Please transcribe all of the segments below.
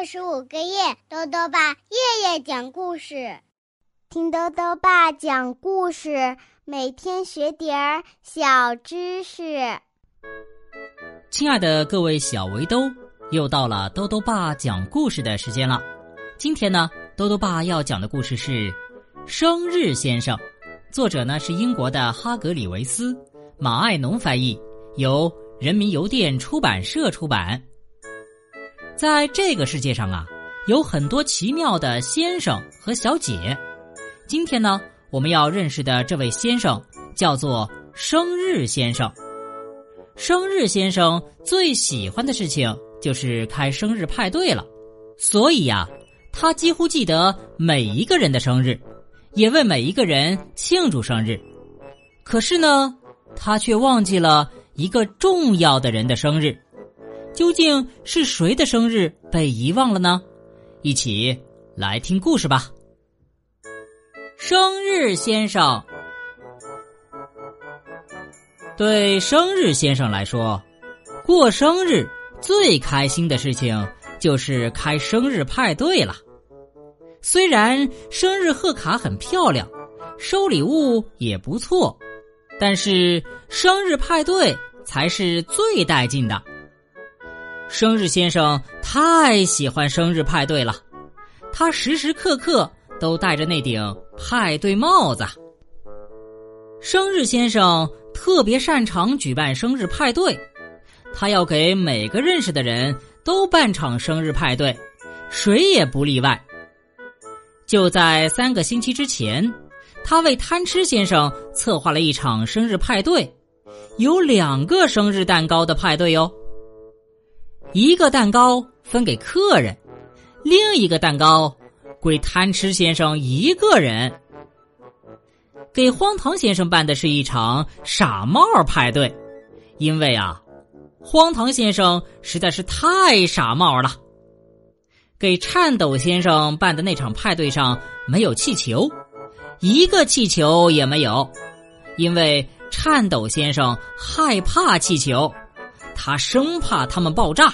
二十五个月，豆豆爸夜夜讲故事，听豆豆爸讲故事，每天学点儿小知识。亲爱的各位小围兜，又到了豆豆爸讲故事的时间了。今天呢，豆豆爸要讲的故事是《生日先生》，作者呢是英国的哈格里维斯，马爱农翻译，由人民邮电出版社出版。在这个世界上啊，有很多奇妙的先生和小姐。今天呢，我们要认识的这位先生叫做生日先生。生日先生最喜欢的事情就是开生日派对了，所以呀，他几乎记得每一个人的生日，也为每一个人庆祝生日。可是呢，他却忘记了一个重要的人的生日。究竟是谁的生日被遗忘了呢？一起来听故事吧。生日先生。对生日先生来说，过生日最开心的事情就是开生日派对了。虽然生日贺卡很漂亮，收礼物也不错，但是生日派对才是最带劲的。生日先生太喜欢生日派对了，他时时刻刻都戴着那顶派对帽子。生日先生。特别擅长举办生日派对，他要给每个认识的人都办场生日派对，谁也不例外。就在三个星期之前，他为贪吃先生策划了一场生日派对，有两个生日蛋糕的派对哟。一个蛋糕分给客人，另一个蛋糕归贪吃先生一个人。给荒唐先生办的是一场傻帽派对，因为啊，荒唐先生实在是太傻帽了。给颤抖先生办的那场派对上没有气球，一个气球也没有，因为颤抖先生害怕气球，他生怕他们爆炸。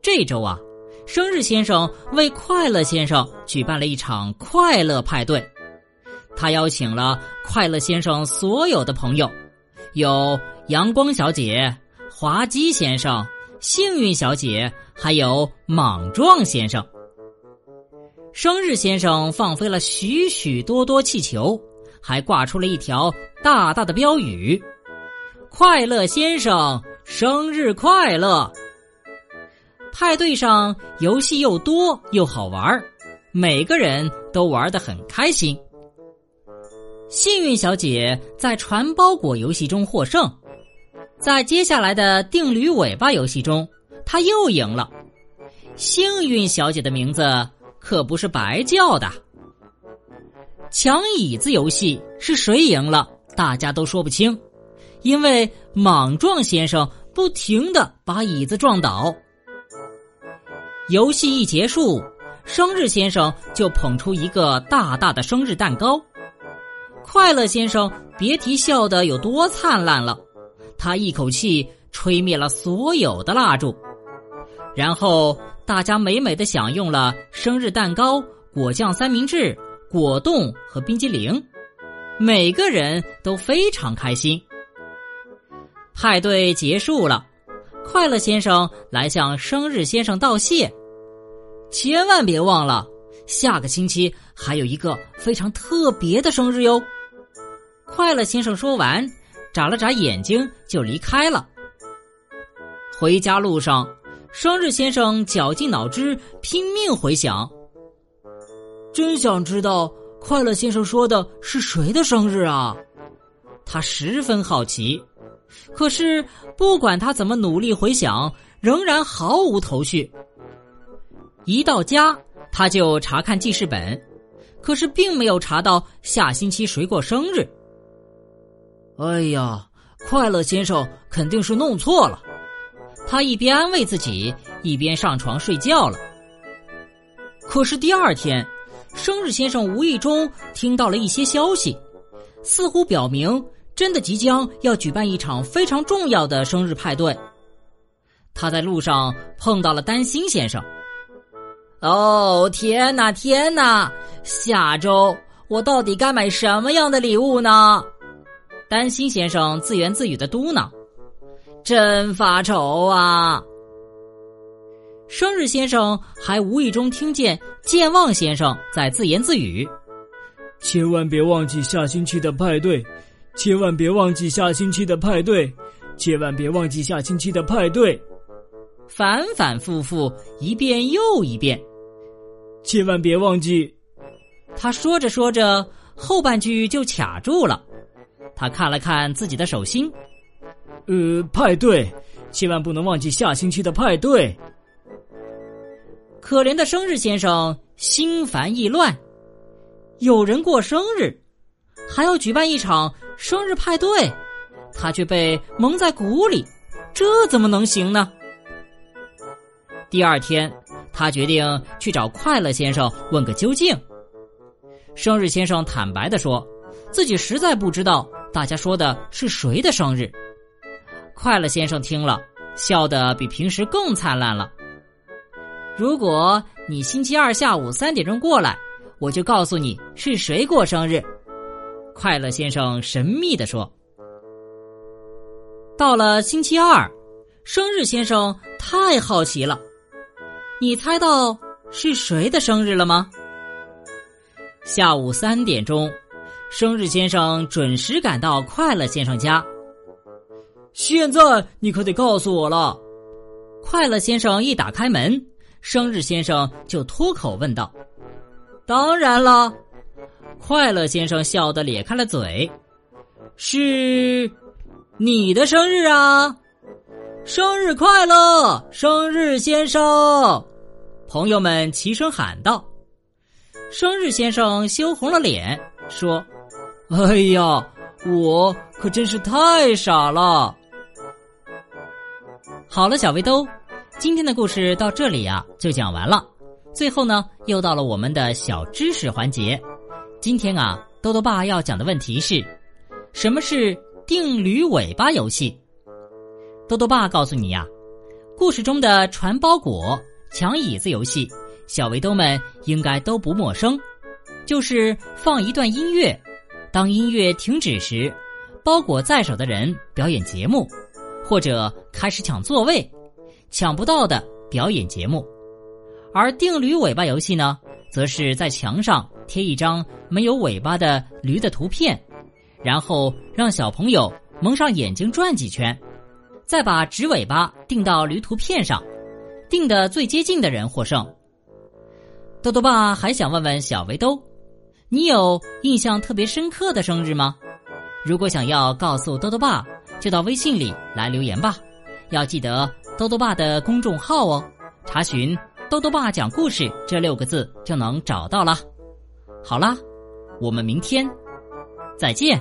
这周啊，生日先生为快乐先生举办了一场快乐派对。他邀请了快乐先生所有的朋友，有阳光小姐、滑稽先生、幸运小姐，还有莽撞先生。生日先生放飞了许许多多气球，还挂出了一条大大的标语：“快乐先生生日快乐！”派对上游戏又多又好玩，每个人都玩得很开心。幸运小姐在传包裹游戏中获胜，在接下来的定驴尾巴游戏中，她又赢了。幸运小姐的名字可不是白叫的。抢椅子游戏是谁赢了，大家都说不清，因为莽撞先生不停的把椅子撞倒。游戏一结束，生日先生就捧出一个大大的生日蛋糕。快乐先生，别提笑得有多灿烂了，他一口气吹灭了所有的蜡烛，然后大家美美的享用了生日蛋糕、果酱三明治、果冻和冰激凌，每个人都非常开心。派对结束了，快乐先生来向生日先生道谢，千万别忘了，下个星期还有一个非常特别的生日哟。快乐先生说完，眨了眨眼睛就离开了。回家路上，生日先生绞尽脑汁，拼命回想。真想知道快乐先生说的是谁的生日啊？他十分好奇。可是不管他怎么努力回想，仍然毫无头绪。一到家，他就查看记事本，可是并没有查到下星期谁过生日。哎呀，快乐先生肯定是弄错了。他一边安慰自己，一边上床睡觉了。可是第二天，生日先生无意中听到了一些消息，似乎表明真的即将要举办一场非常重要的生日派对。他在路上碰到了丹心先生，哦，天哪，天哪！下周我到底该买什么样的礼物呢？担心先生自言自语的嘟囔：“真发愁啊！”生日先生还无意中听见健忘先生在自言自语：“千万别忘记下星期的派对，千万别忘记下星期的派对，千万别忘记下星期的派对。”反反复复一遍又一遍。千万别忘记。他说着说着，后半句就卡住了。他看了看自己的手心，呃，派对，千万不能忘记下星期的派对。可怜的生日先生心烦意乱，有人过生日，还要举办一场生日派对，他却被蒙在鼓里，这怎么能行呢？第二天，他决定去找快乐先生问个究竟。生日先生坦白的说，自己实在不知道大家说的是谁的生日。快乐先生听了，笑得比平时更灿烂了。如果你星期二下午三点钟过来，我就告诉你是谁过生日。快乐先生神秘的说。到了星期二，生日先生太好奇了。你猜到是谁的生日了吗？下午三点钟，生日先生准时赶到快乐先生家。现在你可得告诉我了。快乐先生一打开门，生日先生就脱口问道：“当然了。”快乐先生笑得咧开了嘴：“是你的生日啊！生日快乐，生日先生！”朋友们齐声喊道。生日先生羞红了脸，说：“哎呀，我可真是太傻了。”好了，小围兜，今天的故事到这里呀就讲完了。最后呢，又到了我们的小知识环节。今天啊，豆豆爸要讲的问题是：什么是定驴尾巴游戏？豆豆爸告诉你呀，故事中的传包裹、抢椅子游戏。小围兜们应该都不陌生，就是放一段音乐，当音乐停止时，包裹在手的人表演节目，或者开始抢座位，抢不到的表演节目。而定驴尾巴游戏呢，则是在墙上贴一张没有尾巴的驴的图片，然后让小朋友蒙上眼睛转几圈，再把纸尾巴钉到驴图片上，定的最接近的人获胜。豆豆爸还想问问小围兜，你有印象特别深刻的生日吗？如果想要告诉豆豆爸，就到微信里来留言吧。要记得豆豆爸的公众号哦，查询“豆豆爸讲故事”这六个字就能找到了。好啦，我们明天再见。